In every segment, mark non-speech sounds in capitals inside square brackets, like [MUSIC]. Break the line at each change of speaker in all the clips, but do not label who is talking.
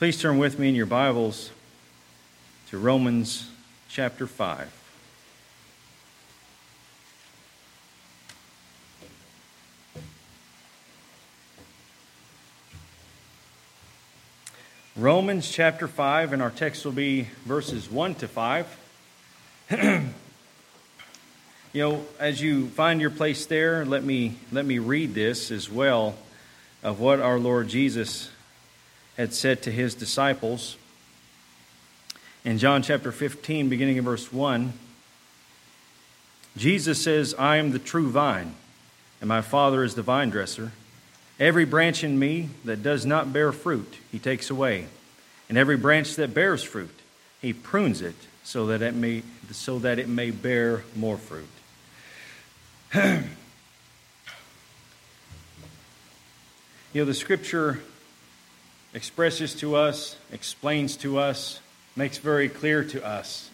Please turn with me in your Bibles to Romans chapter 5. Romans chapter 5, and our text will be verses 1 to 5. [CLEARS THROAT] you know, as you find your place there, let me, let me read this as well of what our Lord Jesus had said to his disciples. In John chapter 15, beginning in verse 1, Jesus says, I am the true vine, and my Father is the vine dresser. Every branch in me that does not bear fruit, he takes away. And every branch that bears fruit, he prunes it so that it may, so that it may bear more fruit. [CLEARS THROAT] you know, the scripture expresses to us, explains to us, makes very clear to us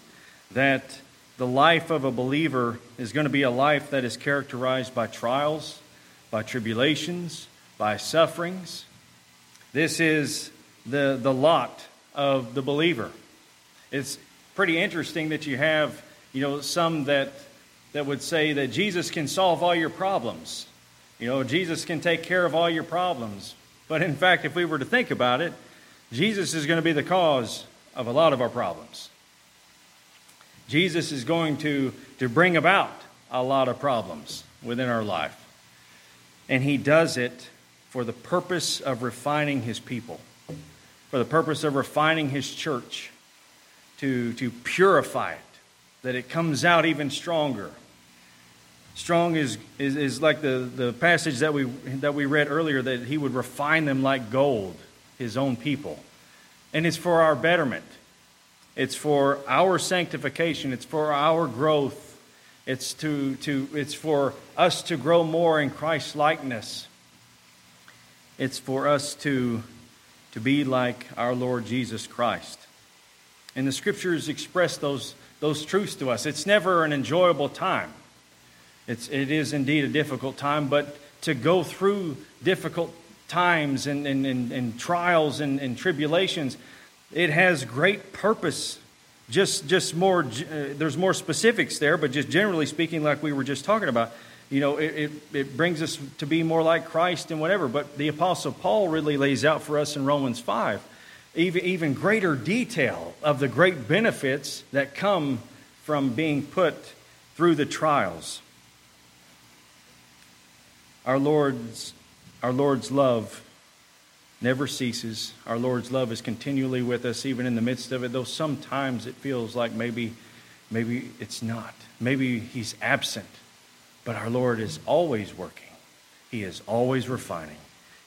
that the life of a believer is going to be a life that is characterized by trials, by tribulations, by sufferings. This is the, the lot of the believer. It's pretty interesting that you have, you know, some that, that would say that Jesus can solve all your problems. You know, Jesus can take care of all your problems. But in fact, if we were to think about it, Jesus is going to be the cause of a lot of our problems. Jesus is going to, to bring about a lot of problems within our life. And he does it for the purpose of refining his people, for the purpose of refining his church, to, to purify it, that it comes out even stronger, Strong is, is, is like the, the passage that we, that we read earlier that he would refine them like gold, his own people. And it's for our betterment, it's for our sanctification, it's for our growth. It's, to, to, it's for us to grow more in Christ's likeness. It's for us to, to be like our Lord Jesus Christ. And the scriptures express those, those truths to us. It's never an enjoyable time. It's, it is indeed a difficult time, but to go through difficult times and, and, and, and trials and, and tribulations, it has great purpose. Just, just more, uh, there's more specifics there, but just generally speaking, like we were just talking about, you know, it, it, it brings us to be more like Christ and whatever. But the Apostle Paul really lays out for us in Romans 5 even, even greater detail of the great benefits that come from being put through the trials. Our Lord's, our Lord's love never ceases. Our Lord's love is continually with us, even in the midst of it, though sometimes it feels like maybe, maybe it's not. Maybe He's absent. But our Lord is always working, He is always refining,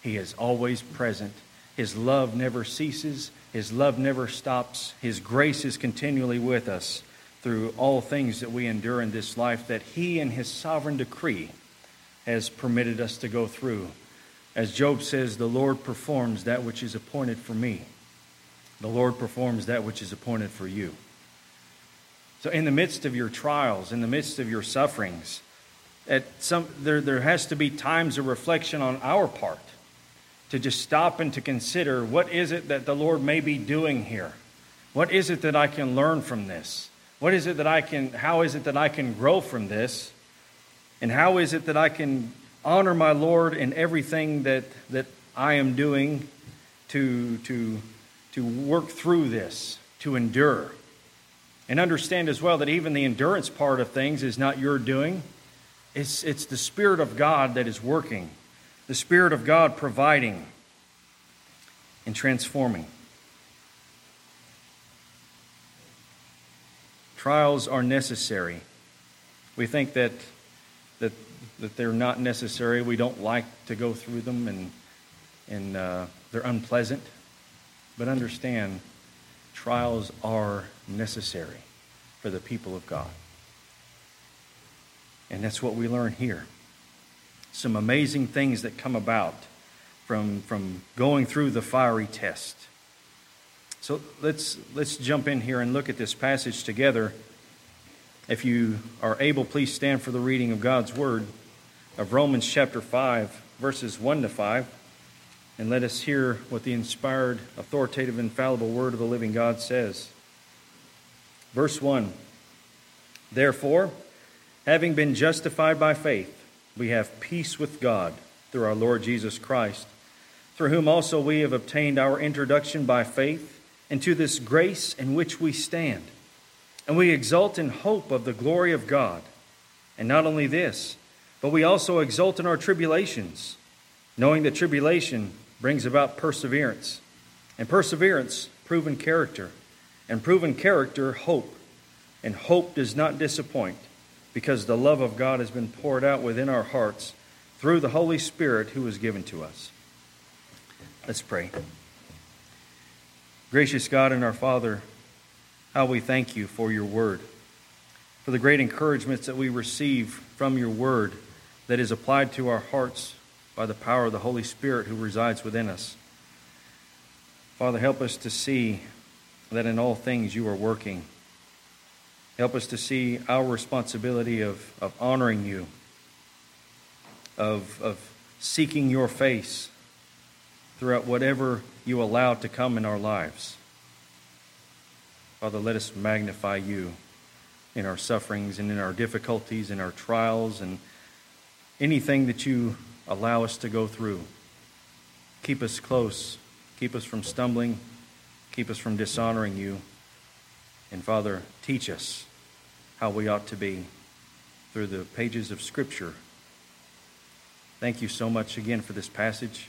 He is always present. His love never ceases, His love never stops. His grace is continually with us through all things that we endure in this life that He, in His sovereign decree, has permitted us to go through. As Job says, the Lord performs that which is appointed for me. The Lord performs that which is appointed for you. So, in the midst of your trials, in the midst of your sufferings, at some, there, there has to be times of reflection on our part to just stop and to consider what is it that the Lord may be doing here? What is it that I can learn from this? What is it that I can, how is it that I can grow from this? And how is it that I can honor my Lord in everything that, that I am doing to, to, to work through this, to endure? And understand as well that even the endurance part of things is not your doing, it's, it's the Spirit of God that is working, the Spirit of God providing and transforming. Trials are necessary. We think that that, that they're not necessary. We don't like to go through them and, and uh, they're unpleasant. But understand, trials are necessary for the people of God. And that's what we learn here. Some amazing things that come about from, from going through the fiery test. So let's, let's jump in here and look at this passage together. If you are able, please stand for the reading of God's Word of Romans chapter 5, verses 1 to 5. and let us hear what the inspired, authoritative, infallible word of the living God says. Verse 1 Therefore, having been justified by faith, we have peace with God through our Lord Jesus Christ, through whom also we have obtained our introduction by faith into this grace in which we stand. And we exult in hope of the glory of God. And not only this, but we also exult in our tribulations, knowing that tribulation brings about perseverance, and perseverance, proven character, and proven character, hope. And hope does not disappoint, because the love of God has been poured out within our hearts through the Holy Spirit who was given to us. Let's pray. Gracious God and our Father, how we thank you for your word, for the great encouragements that we receive from your word that is applied to our hearts by the power of the Holy Spirit who resides within us. Father, help us to see that in all things you are working. Help us to see our responsibility of, of honoring you, of, of seeking your face throughout whatever you allow to come in our lives. Father, let us magnify you in our sufferings and in our difficulties, in our trials, and anything that you allow us to go through. Keep us close. Keep us from stumbling. Keep us from dishonoring you. And Father, teach us how we ought to be through the pages of Scripture. Thank you so much again for this passage.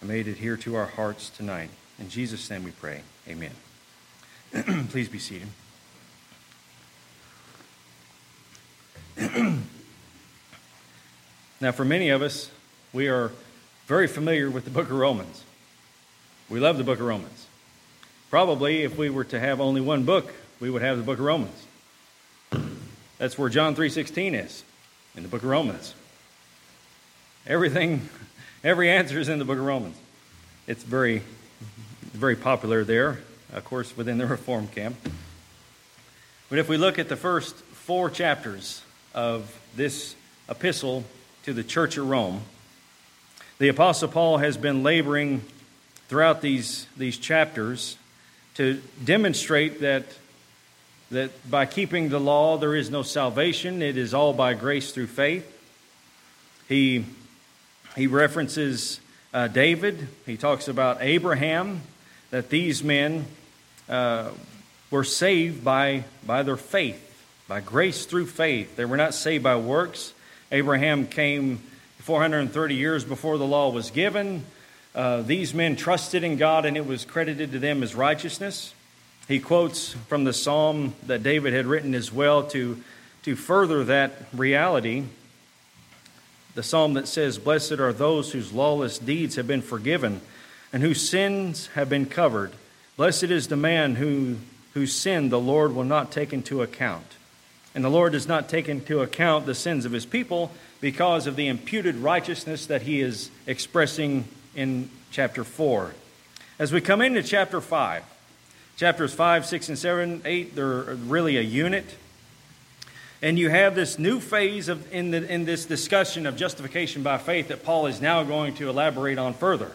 I made it here to our hearts tonight. In Jesus' name we pray. Amen. [CLEARS THROAT] Please be seated. [CLEARS THROAT] Now, for many of us, we are very familiar with the book of Romans. We love the book of Romans. Probably, if we were to have only one book, we would have the book of Romans. That's where John 3:16 is, in the book of Romans. Everything, [LAUGHS] every answer is in the book of Romans. It's very, very popular there, of course, within the Reform camp. But if we look at the first four chapters of this epistle to the church of Rome. The Apostle Paul has been laboring throughout these, these chapters to demonstrate that, that by keeping the law there is no salvation, it is all by grace through faith. He, he references uh, David, he talks about Abraham, that these men uh, were saved by, by their faith, by grace through faith. They were not saved by works. Abraham came 430 years before the law was given. Uh, these men trusted in God and it was credited to them as righteousness. He quotes from the psalm that David had written as well to, to further that reality. The psalm that says, Blessed are those whose lawless deeds have been forgiven and whose sins have been covered. Blessed is the man who, whose sin the Lord will not take into account. And the Lord does not take into account the sins of his people because of the imputed righteousness that he is expressing in chapter 4. As we come into chapter 5, chapters 5, 6, and 7, 8, they're really a unit. And you have this new phase of, in, the, in this discussion of justification by faith that Paul is now going to elaborate on further.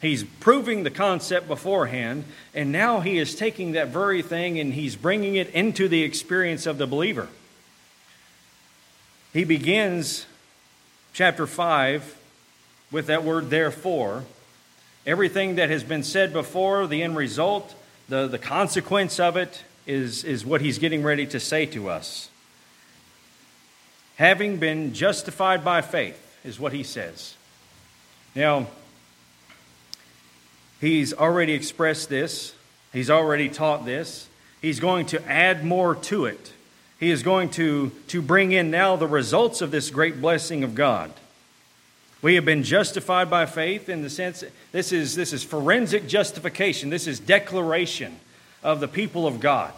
He's proving the concept beforehand, and now he is taking that very thing and he's bringing it into the experience of the believer. He begins chapter 5 with that word therefore. Everything that has been said before, the end result, the, the consequence of it, is, is what he's getting ready to say to us. Having been justified by faith, is what he says. Now, He's already expressed this, he's already taught this. He's going to add more to it. He is going to, to bring in now the results of this great blessing of God. We have been justified by faith in the sense this is, this is forensic justification, this is declaration of the people of God.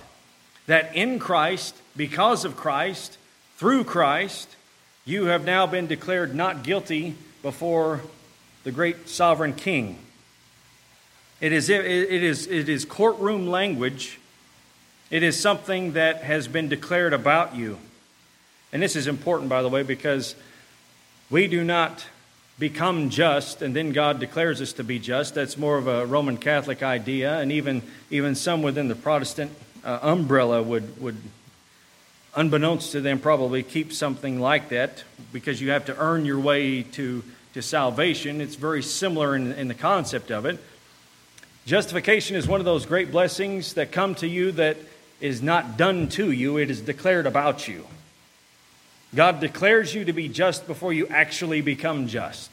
That in Christ, because of Christ, through Christ, you have now been declared not guilty before the great sovereign King. It is, it is, it is courtroom language. It is something that has been declared about you. And this is important, by the way, because we do not become just, and then God declares us to be just. That's more of a Roman Catholic idea, and even, even some within the Protestant uh, umbrella would, would, unbeknownst to them, probably keep something like that because you have to earn your way to, to salvation. It's very similar in, in the concept of it. Justification is one of those great blessings that come to you that is not done to you, it is declared about you. God declares you to be just before you actually become just.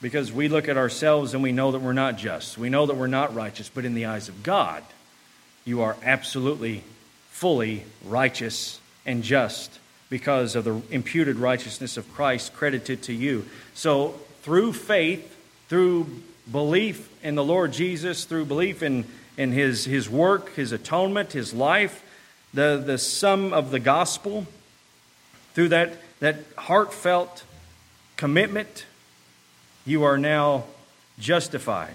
Because we look at ourselves and we know that we're not just. We know that we're not righteous, but in the eyes of God, you are absolutely, fully righteous and just because of the imputed righteousness of Christ credited to you. So, through faith, through belief in the Lord Jesus, through belief in, in his, his work, his atonement, his life, the, the sum of the gospel, through that, that heartfelt commitment, you are now justified.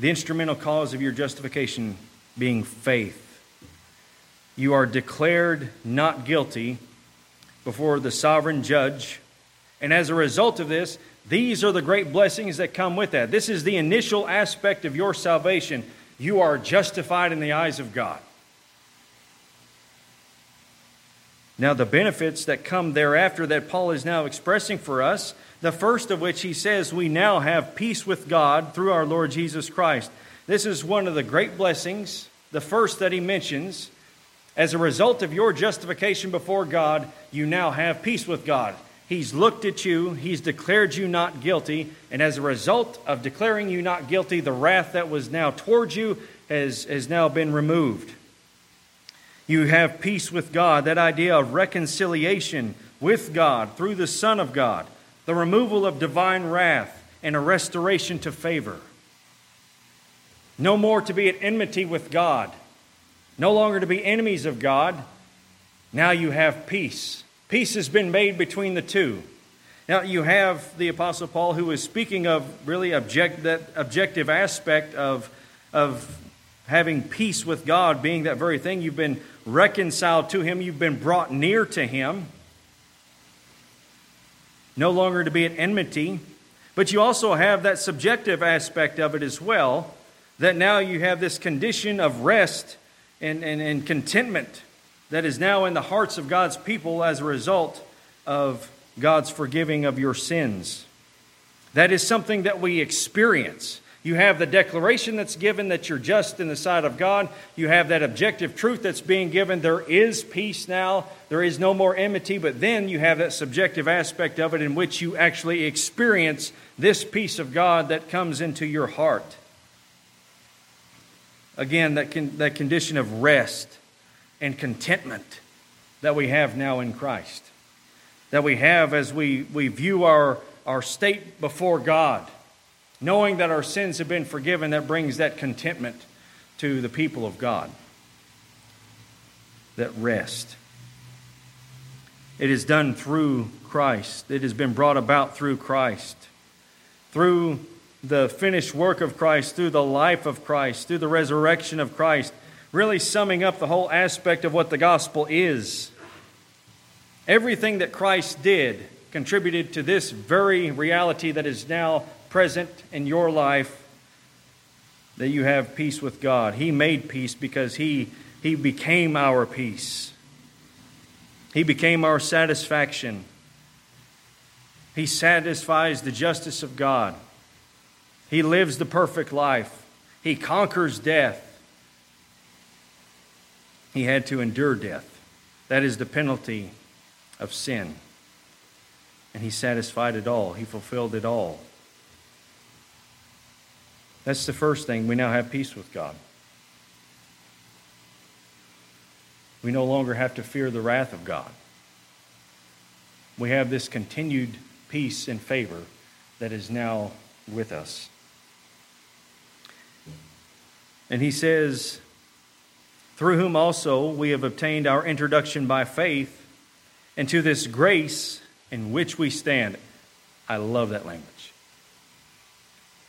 The instrumental cause of your justification being faith. You are declared not guilty before the sovereign judge. And as a result of this, these are the great blessings that come with that. This is the initial aspect of your salvation. You are justified in the eyes of God. Now, the benefits that come thereafter that Paul is now expressing for us, the first of which he says we now have peace with God through our Lord Jesus Christ. This is one of the great blessings, the first that he mentions. As a result of your justification before God, you now have peace with God. He's looked at you, He's declared you not guilty, and as a result of declaring you not guilty, the wrath that was now towards you has, has now been removed. You have peace with God, that idea of reconciliation with God through the Son of God, the removal of divine wrath, and a restoration to favor. No more to be at enmity with God, no longer to be enemies of God. Now you have peace. Peace has been made between the two. Now you have the Apostle Paul who is speaking of really object, that objective aspect of, of having peace with God being that very thing. You've been reconciled to Him, you've been brought near to Him. No longer to be at enmity, but you also have that subjective aspect of it as well, that now you have this condition of rest and, and, and contentment that is now in the hearts of God's people as a result of God's forgiving of your sins. That is something that we experience. You have the declaration that's given that you're just in the sight of God. You have that objective truth that's being given. There is peace now. There is no more enmity. But then you have that subjective aspect of it in which you actually experience this peace of God that comes into your heart. Again, that, con- that condition of rest and contentment that we have now in Christ. That we have as we, we view our, our state before God knowing that our sins have been forgiven, that brings that contentment to the people of God, that rest. It is done through Christ, it has been brought about through Christ, through the finished work of Christ, through the life of Christ, through the resurrection of Christ, really summing up the whole aspect of what the gospel is. Everything that Christ did contributed to this very reality that is now present in your life that you have peace with God. He made peace because He, he became our peace, He became our satisfaction. He satisfies the justice of God. He lives the perfect life. He conquers death. He had to endure death. That is the penalty of sin. And he satisfied it all, he fulfilled it all. That's the first thing. We now have peace with God. We no longer have to fear the wrath of God. We have this continued peace and favor that is now with us. And he says, through whom also we have obtained our introduction by faith into this grace in which we stand. I love that language.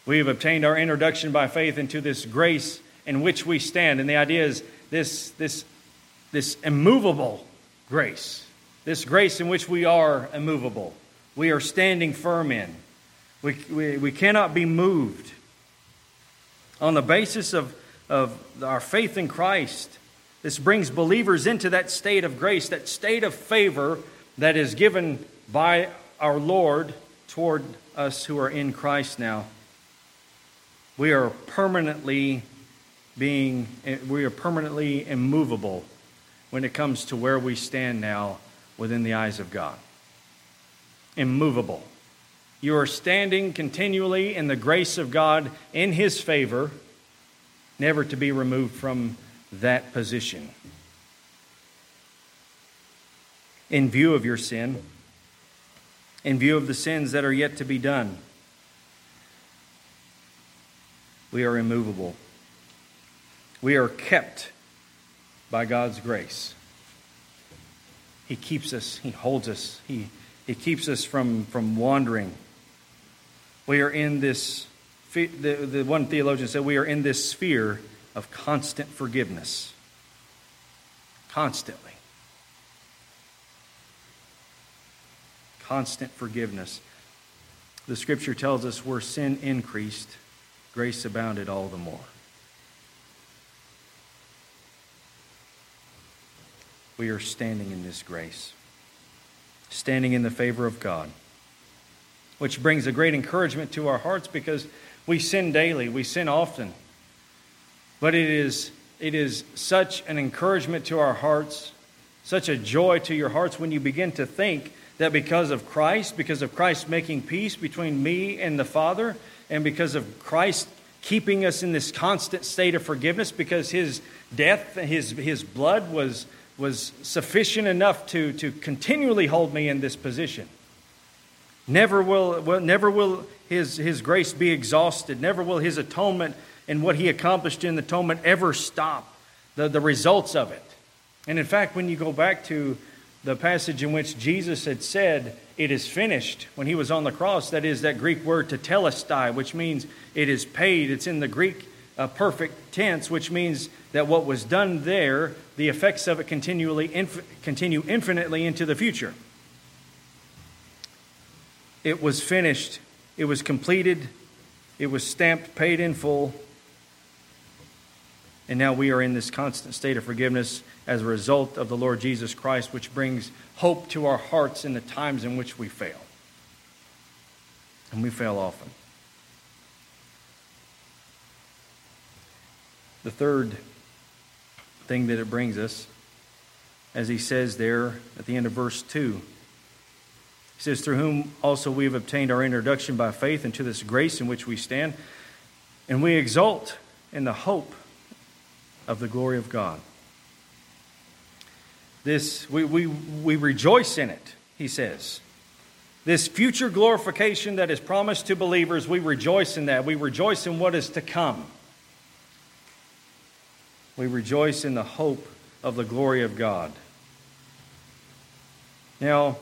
We have obtained our introduction by faith into this grace in which we stand. And the idea is this, this, this immovable grace, this grace in which we are immovable. we are standing firm in. We, we, we cannot be moved. On the basis of, of our faith in Christ, this brings believers into that state of grace, that state of favor that is given by our Lord toward us who are in Christ now. We are permanently being we are permanently immovable when it comes to where we stand now within the eyes of God. Immovable. You are standing continually in the grace of God in his favor, never to be removed from that position. In view of your sin, in view of the sins that are yet to be done, we are immovable. We are kept by God's grace. He keeps us, He holds us, He, he keeps us from, from wandering. We are in this, the, the one theologian said, we are in this sphere of constant forgiveness. Constantly. Constant forgiveness. The scripture tells us where sin increased, grace abounded all the more. We are standing in this grace, standing in the favor of God, which brings a great encouragement to our hearts because we sin daily, we sin often. But it is, it is such an encouragement to our hearts, such a joy to your hearts when you begin to think that because of Christ, because of Christ making peace between me and the Father, and because of Christ keeping us in this constant state of forgiveness, because his death, his, his blood was, was sufficient enough to, to continually hold me in this position. Never will, never will his, his grace be exhausted. Never will his atonement and what he accomplished in the atonement ever stop the, the results of it. And in fact, when you go back to the passage in which Jesus had said, It is finished, when he was on the cross, that is that Greek word tetelestai, which means it is paid. It's in the Greek uh, perfect tense, which means that what was done there, the effects of it continually inf- continue infinitely into the future. It was finished, it was completed, it was stamped, paid in full, and now we are in this constant state of forgiveness as a result of the Lord Jesus Christ, which brings hope to our hearts in the times in which we fail. And we fail often. The third thing that it brings us, as he says there at the end of verse 2, he says, Through whom also we have obtained our introduction by faith into this grace in which we stand, and we exult in the hope of the glory of God. This, we, we, we rejoice in it, he says. This future glorification that is promised to believers, we rejoice in that. We rejoice in what is to come. We rejoice in the hope of the glory of God. Now,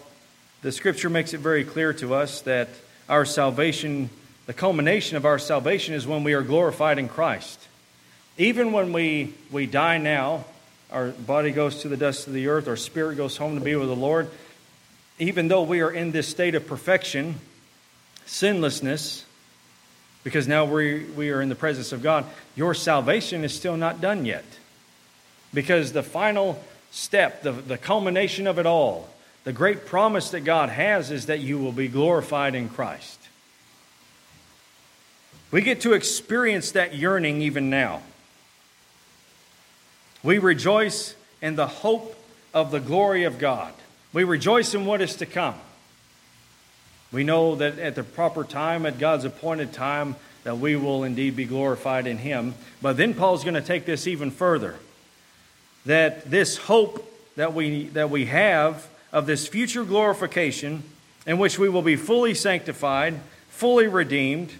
the scripture makes it very clear to us that our salvation, the culmination of our salvation, is when we are glorified in Christ. Even when we, we die now, our body goes to the dust of the earth, our spirit goes home to be with the Lord. Even though we are in this state of perfection, sinlessness, because now we, we are in the presence of God, your salvation is still not done yet. Because the final step, the, the culmination of it all, the great promise that God has is that you will be glorified in Christ. We get to experience that yearning even now. We rejoice in the hope of the glory of God. We rejoice in what is to come. We know that at the proper time, at God's appointed time, that we will indeed be glorified in Him. But then Paul's going to take this even further that this hope that we, that we have of this future glorification, in which we will be fully sanctified, fully redeemed,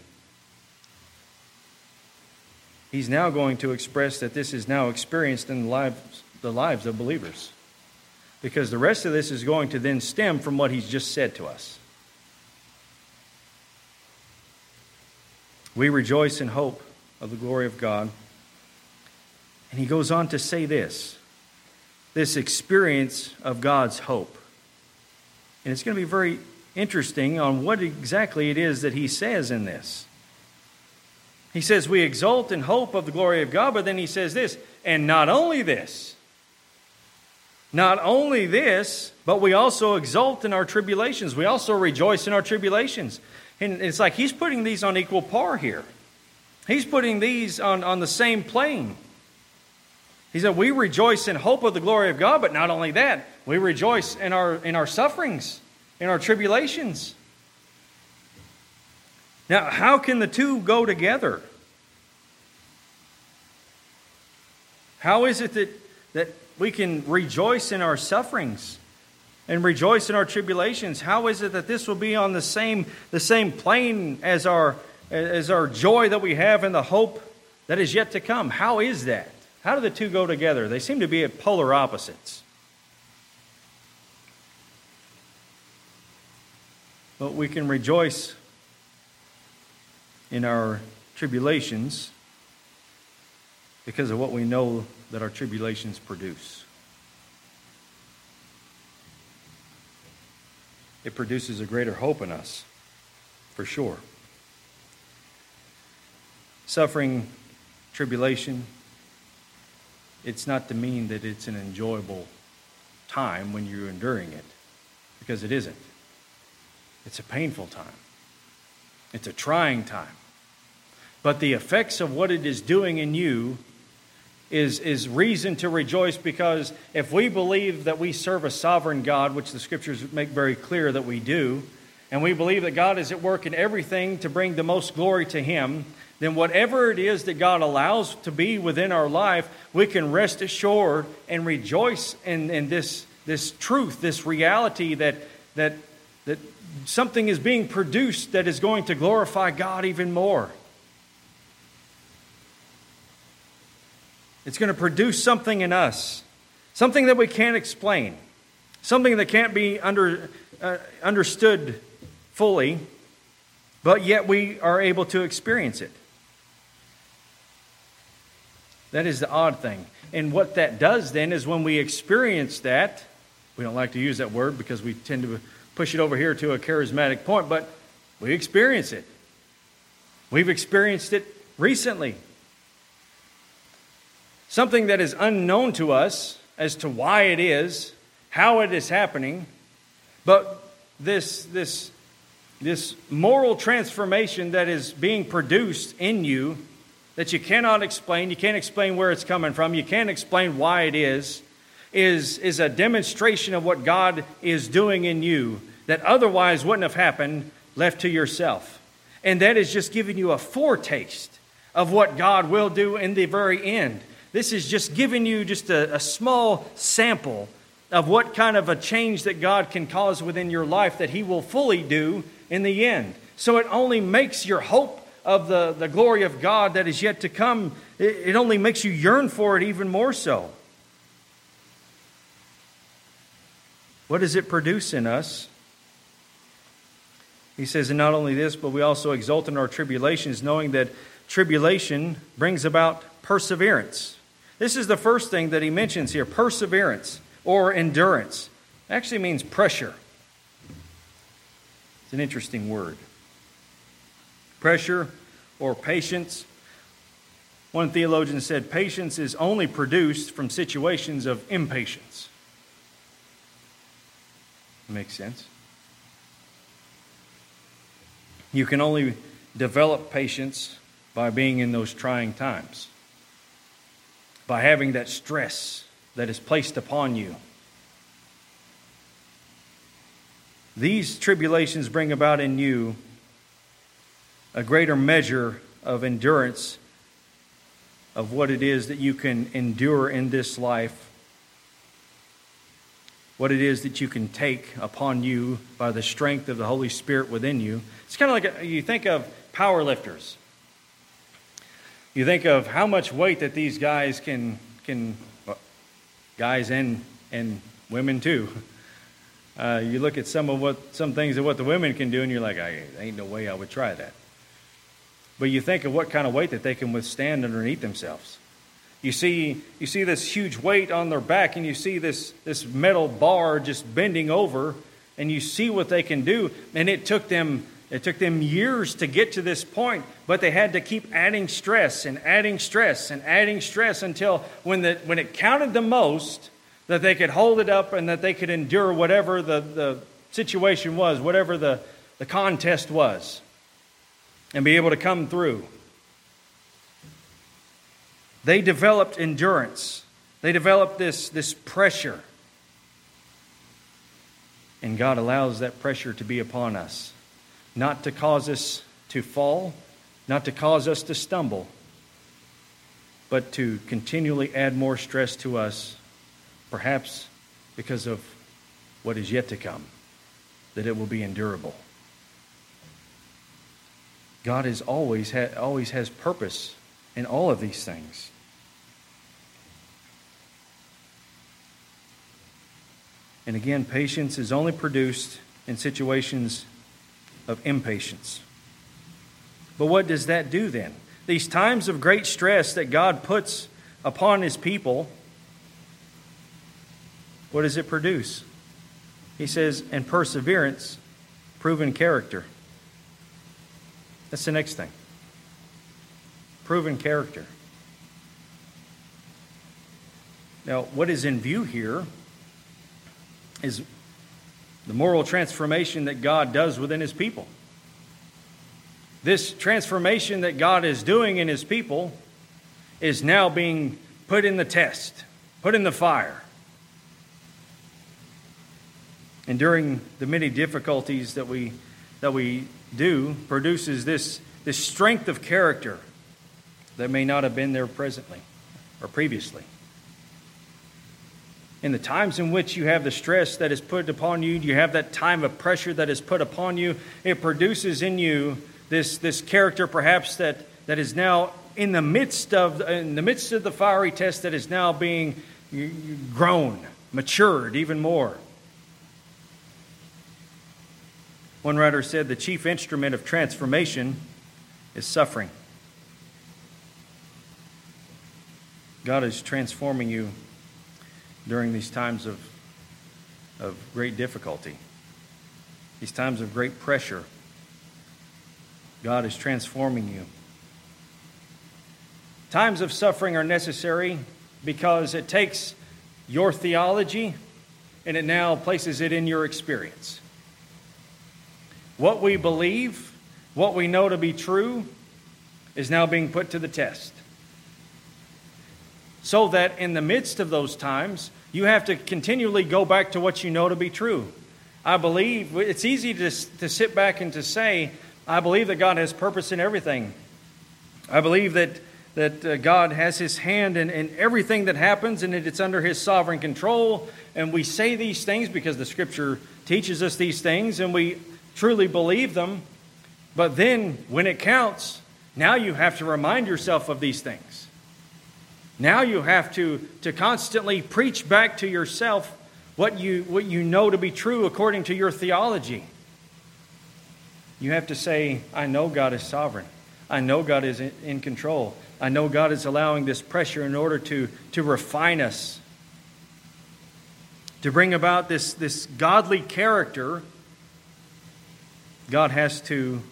he's now going to express that this is now experienced in the lives, the lives of believers. Because the rest of this is going to then stem from what he's just said to us. We rejoice in hope of the glory of God. And he goes on to say this this experience of God's hope. And it's going to be very interesting on what exactly it is that he says in this. He says, We exult in hope of the glory of God, but then he says this, and not only this, not only this, but we also exult in our tribulations. We also rejoice in our tribulations. And it's like he's putting these on equal par here. He's putting these on, on the same plane. He said, We rejoice in hope of the glory of God, but not only that, we rejoice in our, in our sufferings, in our tribulations. Now, how can the two go together? How is it that, that we can rejoice in our sufferings and rejoice in our tribulations? How is it that this will be on the same, the same plane as our, as our joy that we have and the hope that is yet to come? How is that? How do the two go together? They seem to be at polar opposites. But we can rejoice in our tribulations because of what we know that our tribulations produce. It produces a greater hope in us, for sure. Suffering, tribulation, it's not to mean that it's an enjoyable time when you're enduring it, because it isn't. It's a painful time, it's a trying time. But the effects of what it is doing in you is, is reason to rejoice because if we believe that we serve a sovereign God, which the scriptures make very clear that we do, and we believe that God is at work in everything to bring the most glory to Him, then whatever it is that God allows to be within our life, we can rest assured and rejoice in, in this, this truth, this reality that, that, that something is being produced that is going to glorify God even more. It's going to produce something in us, something that we can't explain, something that can't be under, uh, understood fully, but yet we are able to experience it. That is the odd thing. And what that does then is when we experience that, we don't like to use that word because we tend to push it over here to a charismatic point, but we experience it. We've experienced it recently. Something that is unknown to us as to why it is, how it is happening, but this, this, this moral transformation that is being produced in you that you cannot explain. You can't explain where it's coming from. You can't explain why it is, is, is a demonstration of what God is doing in you that otherwise wouldn't have happened left to yourself. And that is just giving you a foretaste of what God will do in the very end. This is just giving you just a, a small sample of what kind of a change that God can cause within your life that He will fully do in the end. So it only makes your hope of the, the glory of God that is yet to come, it, it only makes you yearn for it even more so. What does it produce in us? He says, and not only this, but we also exult in our tribulations, knowing that tribulation brings about perseverance. This is the first thing that he mentions here perseverance or endurance. It actually means pressure. It's an interesting word pressure, or patience. One theologian said patience is only produced from situations of impatience. Makes sense. You can only develop patience by being in those trying times, by having that stress that is placed upon you. These tribulations bring about in you a greater measure of endurance of what it is that you can endure in this life, what it is that you can take upon you by the strength of the Holy Spirit within you. It's kind of like you think of power lifters. You think of how much weight that these guys can, can guys and, and women too. Uh, you look at some of what some things of what the women can do, and you're like, I ain't no way I would try that. But you think of what kind of weight that they can withstand underneath themselves. You see, you see this huge weight on their back, and you see this, this metal bar just bending over, and you see what they can do. And it took them it took them years to get to this point, but they had to keep adding stress and adding stress and adding stress until when, the, when it counted the most, that they could hold it up and that they could endure whatever the, the situation was, whatever the, the contest was, and be able to come through. They developed endurance, they developed this, this pressure. And God allows that pressure to be upon us not to cause us to fall, not to cause us to stumble, but to continually add more stress to us, perhaps because of what is yet to come, that it will be endurable. God is always, ha- always has purpose in all of these things. And again, patience is only produced in situations of impatience. But what does that do then? These times of great stress that God puts upon his people, what does it produce? He says, and perseverance, proven character. That's the next thing. Proven character. Now, what is in view here is the moral transformation that God does within His people. This transformation that God is doing in His people is now being put in the test, put in the fire. And during the many difficulties that we, that we do, produces this, this strength of character that may not have been there presently or previously in the times in which you have the stress that is put upon you, you have that time of pressure that is put upon you, it produces in you this, this character perhaps that, that is now in the midst of in the midst of the fiery test that is now being grown, matured even more. One writer said the chief instrument of transformation is suffering. God is transforming you during these times of, of great difficulty, these times of great pressure. God is transforming you. Times of suffering are necessary because it takes your theology and it now places it in your experience. What we believe, what we know to be true, is now being put to the test so that in the midst of those times, you have to continually go back to what you know to be true. I believe it's easy to, to sit back and to say, I believe that God has purpose in everything. I believe that, that uh, God has His hand in, in everything that happens and that it's under His sovereign control. And we say these things because the Scripture teaches us these things and we truly believe them. But then when it counts, now you have to remind yourself of these things. Now you have to, to constantly preach back to yourself what you, what you know to be true according to your theology. You have to say, I know God is sovereign. I know God is in control. I know God is allowing this pressure in order to, to refine us, to bring about this, this godly character. God has to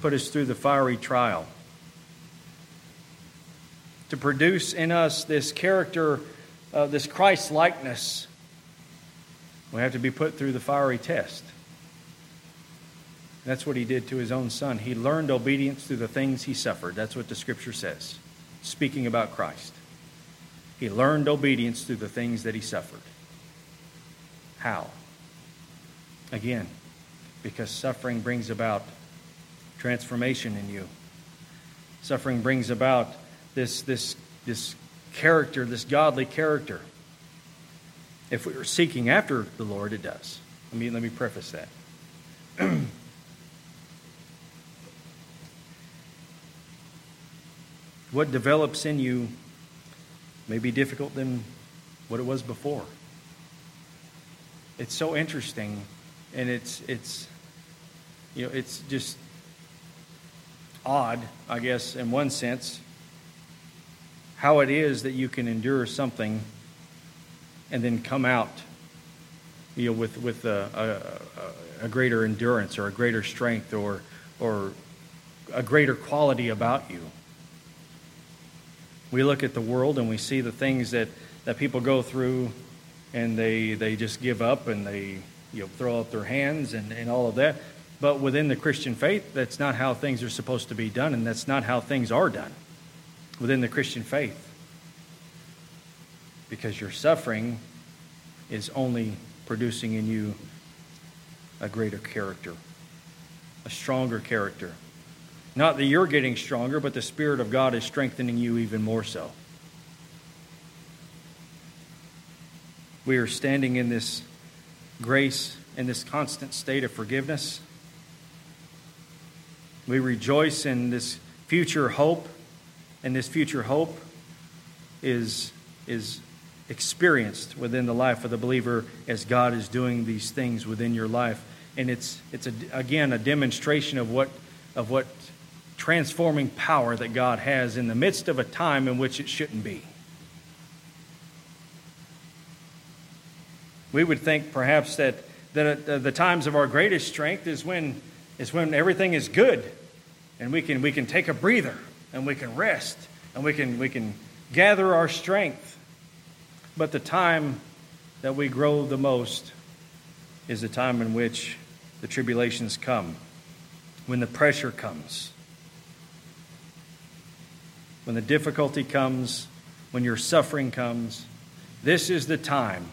put us through the fiery trial to produce in us this character, uh, this Christ likeness, we have to be put through the fiery test. That's what he did to his own son. He learned obedience through the things he suffered. That's what the scripture says, speaking about Christ. He learned obedience through the things that he suffered. How? Again, because suffering brings about transformation in you. Suffering brings about this, this, this character, this godly character. If we are seeking after the Lord, it does. Let me, let me preface that. [CLEARS THROAT] what develops in you may be difficult than what it was before. It's so interesting, and it's it's you know it's just odd, I guess, in one sense, how it is that you can endure something and then come out you know, with, with a, a, a greater endurance or a greater strength or, or a greater quality about you. We look at the world and we see the things that, that people go through and they, they just give up and they you know, throw up their hands and, and all of that. But within the Christian faith, that's not how things are supposed to be done, and that's not how things are done within the Christian faith. Because your suffering is only producing in you a greater character, a stronger character. Not that you're getting stronger, but the Spirit of God is strengthening you even more so. We are standing in this grace, in this constant state of forgiveness. We rejoice in this future hope, and this future hope is, is experienced within the life of the believer as God is doing these things within your life. And it's, it's a, again a demonstration of what, of what transforming power that God has in the midst of a time in which it shouldn't be. We would think perhaps that, that the times of our greatest strength is when, is when everything is good and we can, we can take a breather and we can rest and we can, we can gather our strength. But the time that we grow the most is the time in which the tribulations come, when the pressure comes, when the difficulty comes, when your suffering comes. This is the time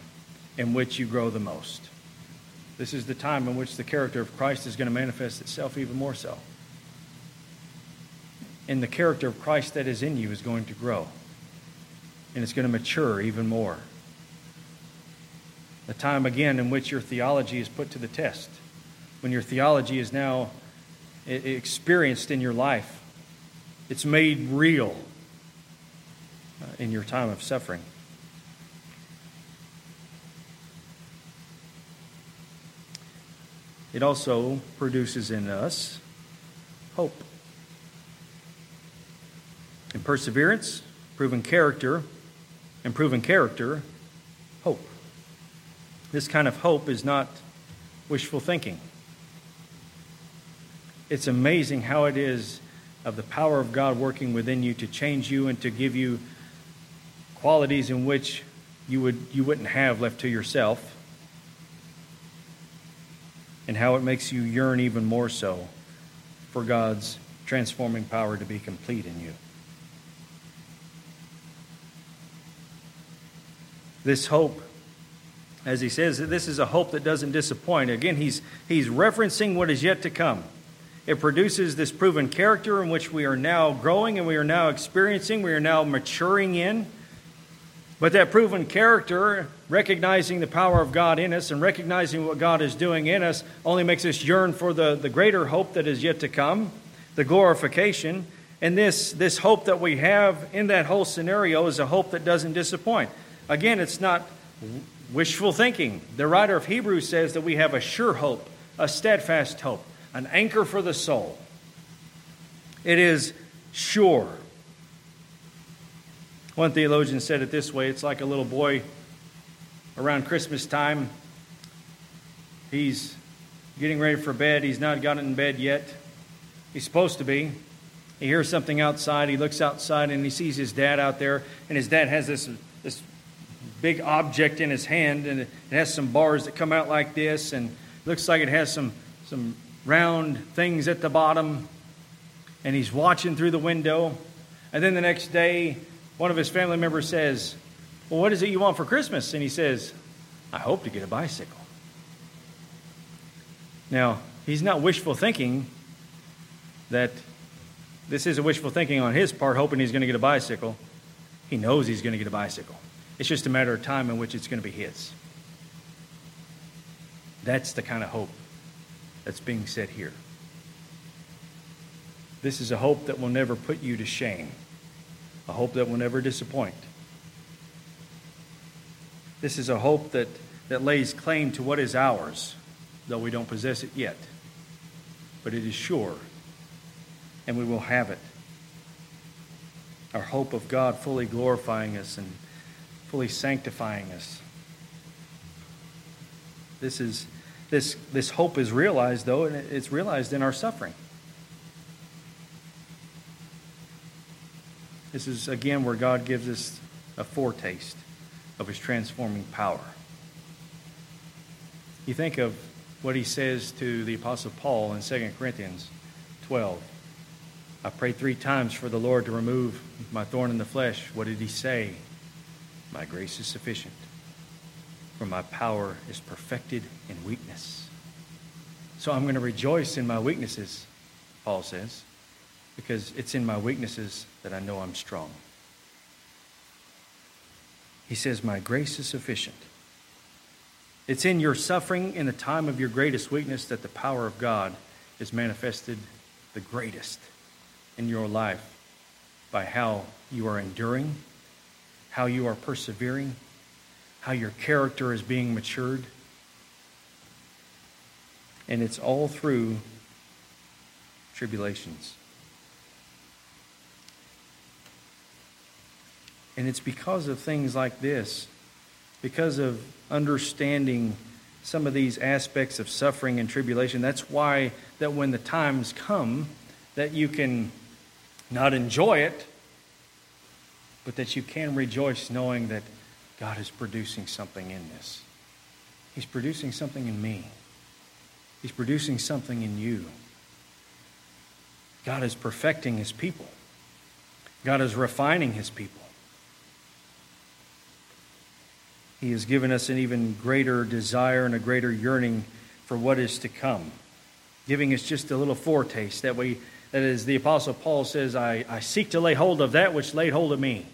in which you grow the most. This is the time in which the character of Christ is going to manifest itself even more so. And the character of Christ that is in you is going to grow and it's going to mature even more. The time again in which your theology is put to the test, when your theology is now experienced in your life, it's made real uh, in your time of suffering. It also produces in us hope and perseverance, proven character, and proven character, hope. This kind of hope is not wishful thinking. It's amazing how it is of the power of God working within you to change you and to give you qualities in which you, would, you wouldn't have left to yourself, and how it makes you yearn even more so for God's transforming power to be complete in you. This hope. As he says, this is a hope that doesn't disappoint. Again, he's, he's referencing what is yet to come. It produces this proven character in which we are now growing and we are now experiencing, we are now maturing in. But that proven character, recognizing the power of God in us and recognizing what God is doing in us, only makes us yearn for the, the greater hope that is yet to come, the glorification. And this, this hope that we have in that whole scenario is a hope that doesn't disappoint. Again, it's not wishful thinking. The writer of Hebrews says that we have a sure hope, a steadfast hope, an anchor for the soul. It is sure. One theologian said it this way it's like a little boy around Christmas time. He's getting ready for bed. He's not gotten in bed yet. He's supposed to be. He hears something outside. He looks outside and he sees his dad out there, and his dad has this, this big object in his hand, and it has some bars that come out like this, and looks like it has some, some round things at the bottom. And he's watching through the window. And then the next day, one of his family members says, Well, what is it you want for Christmas? And he says, I hope to get a bicycle. Now, he's not wishful thinking that this is a wishful thinking on his part, hoping he's going to get a bicycle. He knows he's going to get a bicycle. It's just a matter of time in which it's going to be his. That's the kind of hope that's being said here. This is a hope that will never put you to shame, a hope that will never disappoint. This is a hope that, that lays claim to what is ours, though we don't possess it yet. But it is sure, and we will have it. Our hope of God fully glorifying us and fully sanctifying us. This, is, this, this hope is realized, though, and it's realized in our suffering. This is, again, where God gives us a foretaste of his transforming power. You think of what he says to the Apostle Paul in 2 Corinthians 12. I prayed three times for the Lord to remove my thorn in the flesh. What did he say? My grace is sufficient, for my power is perfected in weakness. So I'm going to rejoice in my weaknesses, Paul says, because it's in my weaknesses that I know I'm strong. He says, My grace is sufficient. It's in your suffering, in the time of your greatest weakness, that the power of God is manifested the greatest in your life by how you are enduring, how you are persevering, how your character is being matured. And it's all through tribulations. And it's because of things like this, because of understanding some of these aspects of suffering and tribulation. That's why that when the times come, that you can not enjoy it, but that you can rejoice knowing that God is producing something in this. He's producing something in me. He's producing something in you. God is perfecting his people. God is refining his people. He has given us an even greater desire and a greater yearning for what is to come, giving us just a little foretaste that we, that is, the Apostle Paul says, I, I seek to lay hold of that which laid hold of me.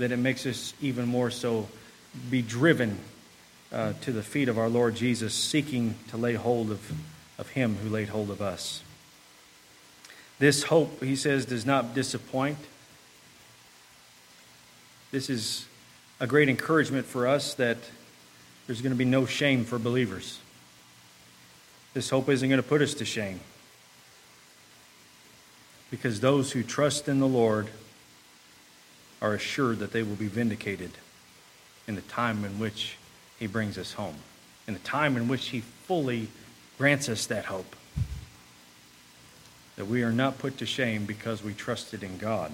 That it makes us even more so be driven uh, to the feet of our Lord Jesus, seeking to lay hold of, of Him who laid hold of us. This hope, he says, does not disappoint. This is a great encouragement for us that there's going to be no shame for believers. This hope isn't going to put us to shame. Because those who trust in the Lord are assured that they will be vindicated in the time in which He brings us home, in the time in which He fully grants us that hope. That we are not put to shame because we trusted in God.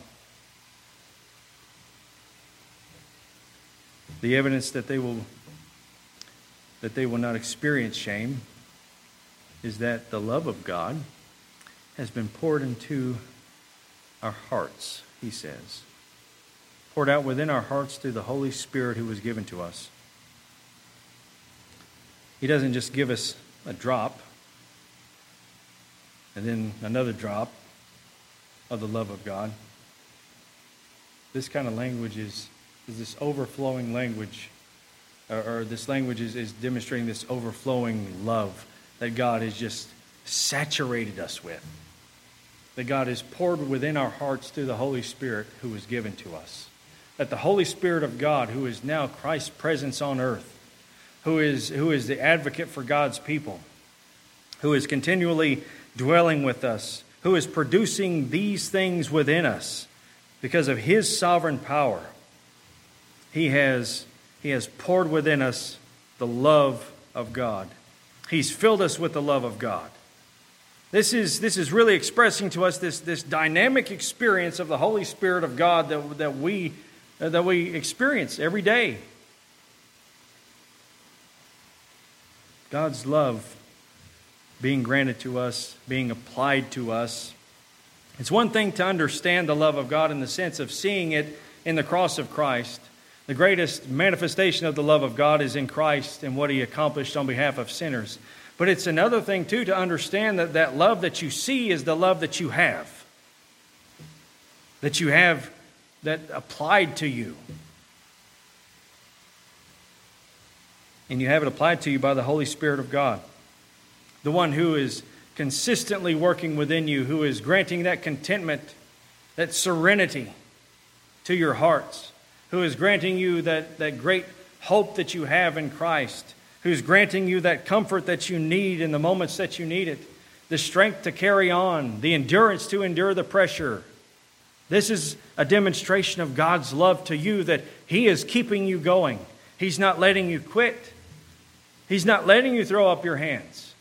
the evidence that they will that they will not experience shame is that the love of God has been poured into our hearts, he says. Poured out within our hearts through the Holy Spirit who was given to us. He doesn't just give us a drop and then another drop of the love of God. This kind of language is is this overflowing language, or, or this language is, is demonstrating this overflowing love that God has just saturated us with. That God has poured within our hearts through the Holy Spirit who was given to us. That the Holy Spirit of God, who is now Christ's presence on earth, who is, who is the advocate for God's people, who is continually dwelling with us, who is producing these things within us because of his sovereign power he has, he has poured within us the love of God. He's filled us with the love of God. This is, this is really expressing to us this, this dynamic experience of the Holy Spirit of God that, that, we, Uh, that we experience every day. God's love being granted to us, being applied to us. It's one thing to understand the love of God in the sense of seeing it in the cross of Christ. The greatest manifestation of the love of God is in Christ and what he accomplished on behalf of sinners. But it's another thing, too, to understand that that love that you see is the love that you have, that you have that applied to you. And you have it applied to you by the Holy Spirit of God, the one who is consistently working within you, who is granting that contentment, that serenity to your hearts who is granting you that, that great hope that you have in Christ, who's granting you that comfort that you need in the moments that you need it, the strength to carry on, the endurance to endure the pressure. This is a demonstration of God's love to you that He is keeping you going. He's not letting you quit. He's not letting you throw up your hands.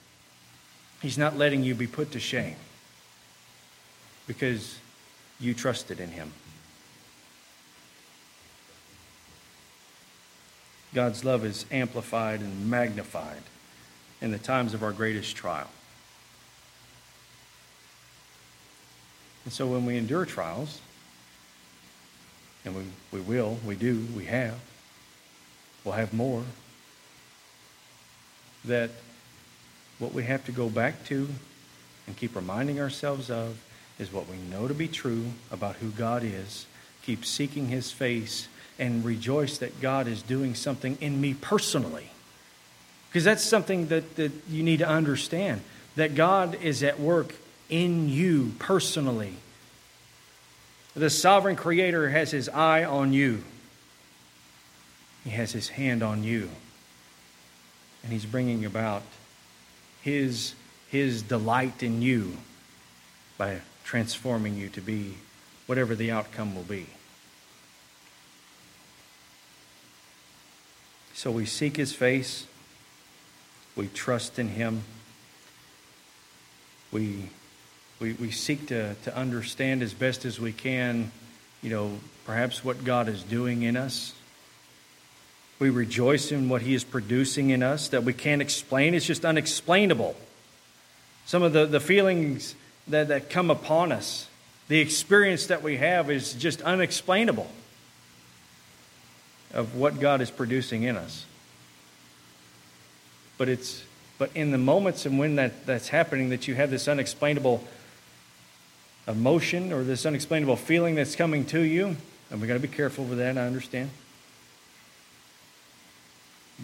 He's not letting you be put to shame because you trusted in Him. God's love is amplified and magnified in the times of our greatest trial. And so when we endure trials, and we, we will, we do, we have, we'll have more, that what we have to go back to and keep reminding ourselves of is what we know to be true about who God is. Keep seeking his face and rejoice that God is doing something in me personally. Because that's something that, that you need to understand that God is at work in you personally. The sovereign creator has his eye on you, he has his hand on you. And he's bringing about his, his delight in you by transforming you to be whatever the outcome will be. So we seek his face. We trust in him. We, we, we seek to, to understand as best as we can, you know, perhaps what God is doing in us. We rejoice in what he is producing in us that we can't explain. It's just unexplainable. Some of the, the feelings that, that come upon us, the experience that we have is just unexplainable of what God is producing in us. But it's but in the moments and when that, that's happening that you have this unexplainable emotion or this unexplainable feeling that's coming to you, and we got to be careful with that, I understand.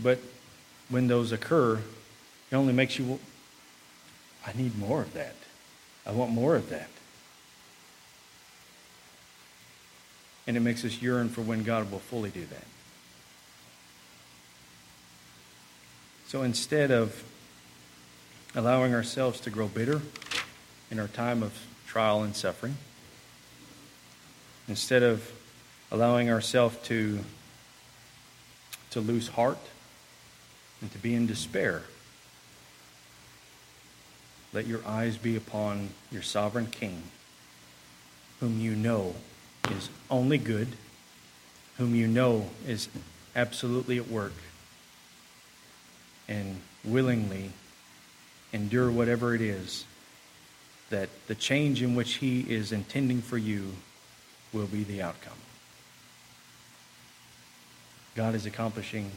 But when those occur, it only makes you, I need more of that. I want more of that. And it makes us yearn for when God will fully do that. So instead of allowing ourselves to grow bitter in our time of trial and suffering, instead of allowing ourselves to, to lose heart and to be in despair, let your eyes be upon your sovereign King, whom you know is only good, whom you know is absolutely at work and willingly endure whatever it is, that the change in which He is intending for you will be the outcome. God is accomplishing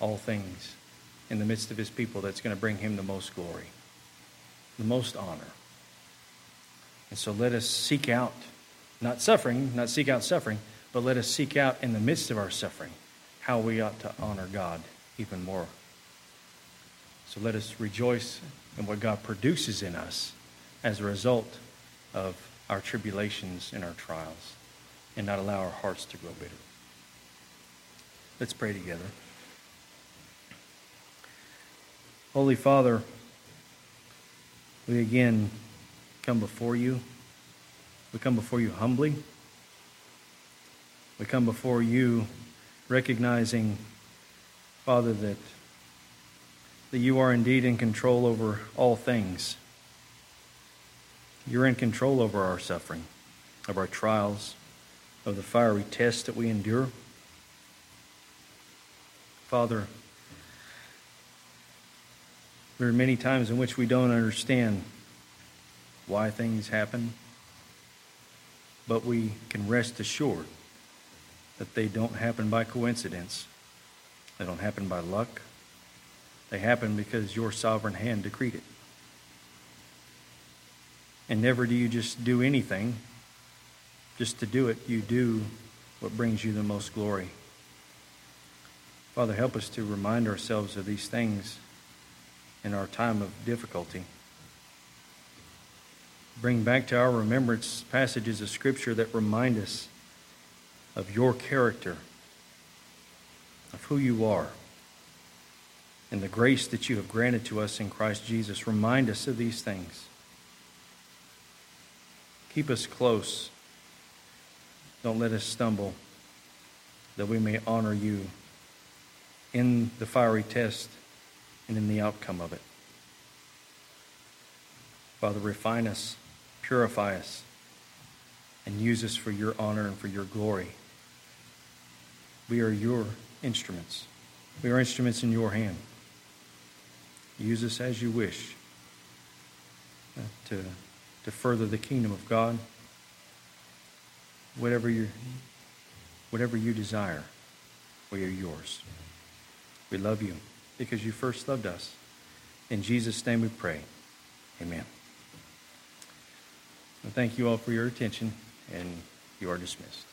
all things in the midst of His people that's going to bring Him the most glory, the most honor. And so let us seek out, not suffering, not seek out suffering, but let us seek out in the midst of our suffering how we ought to honor God even more so let us rejoice in what God produces in us as a result of our tribulations and our trials and not allow our hearts to grow bitter. Let's pray together. Holy Father, we again come before you. We come before you humbly. We come before you recognizing, Father, that that you are indeed in control over all things. You're in control over our suffering, of our trials, of the fiery tests that we endure. Father, there are many times in which we don't understand why things happen, but we can rest assured that they don't happen by coincidence. They don't happen by luck. They happen because your sovereign hand decreed it. And never do you just do anything just to do it. You do what brings you the most glory. Father, help us to remind ourselves of these things in our time of difficulty. Bring back to our remembrance passages of Scripture that remind us of your character, of who you are and the grace that you have granted to us in Christ Jesus. Remind us of these things. Keep us close. Don't let us stumble, that we may honor you in the fiery test and in the outcome of it. Father, refine us, purify us, and use us for your honor and for your glory. We are your instruments. We are instruments in your hand. Use us as you wish uh, to, to further the kingdom of God. Whatever you, whatever you desire, we are yours. We love you because you first loved us. In Jesus' name we pray. Amen. Well, thank you all for your attention, and you are dismissed.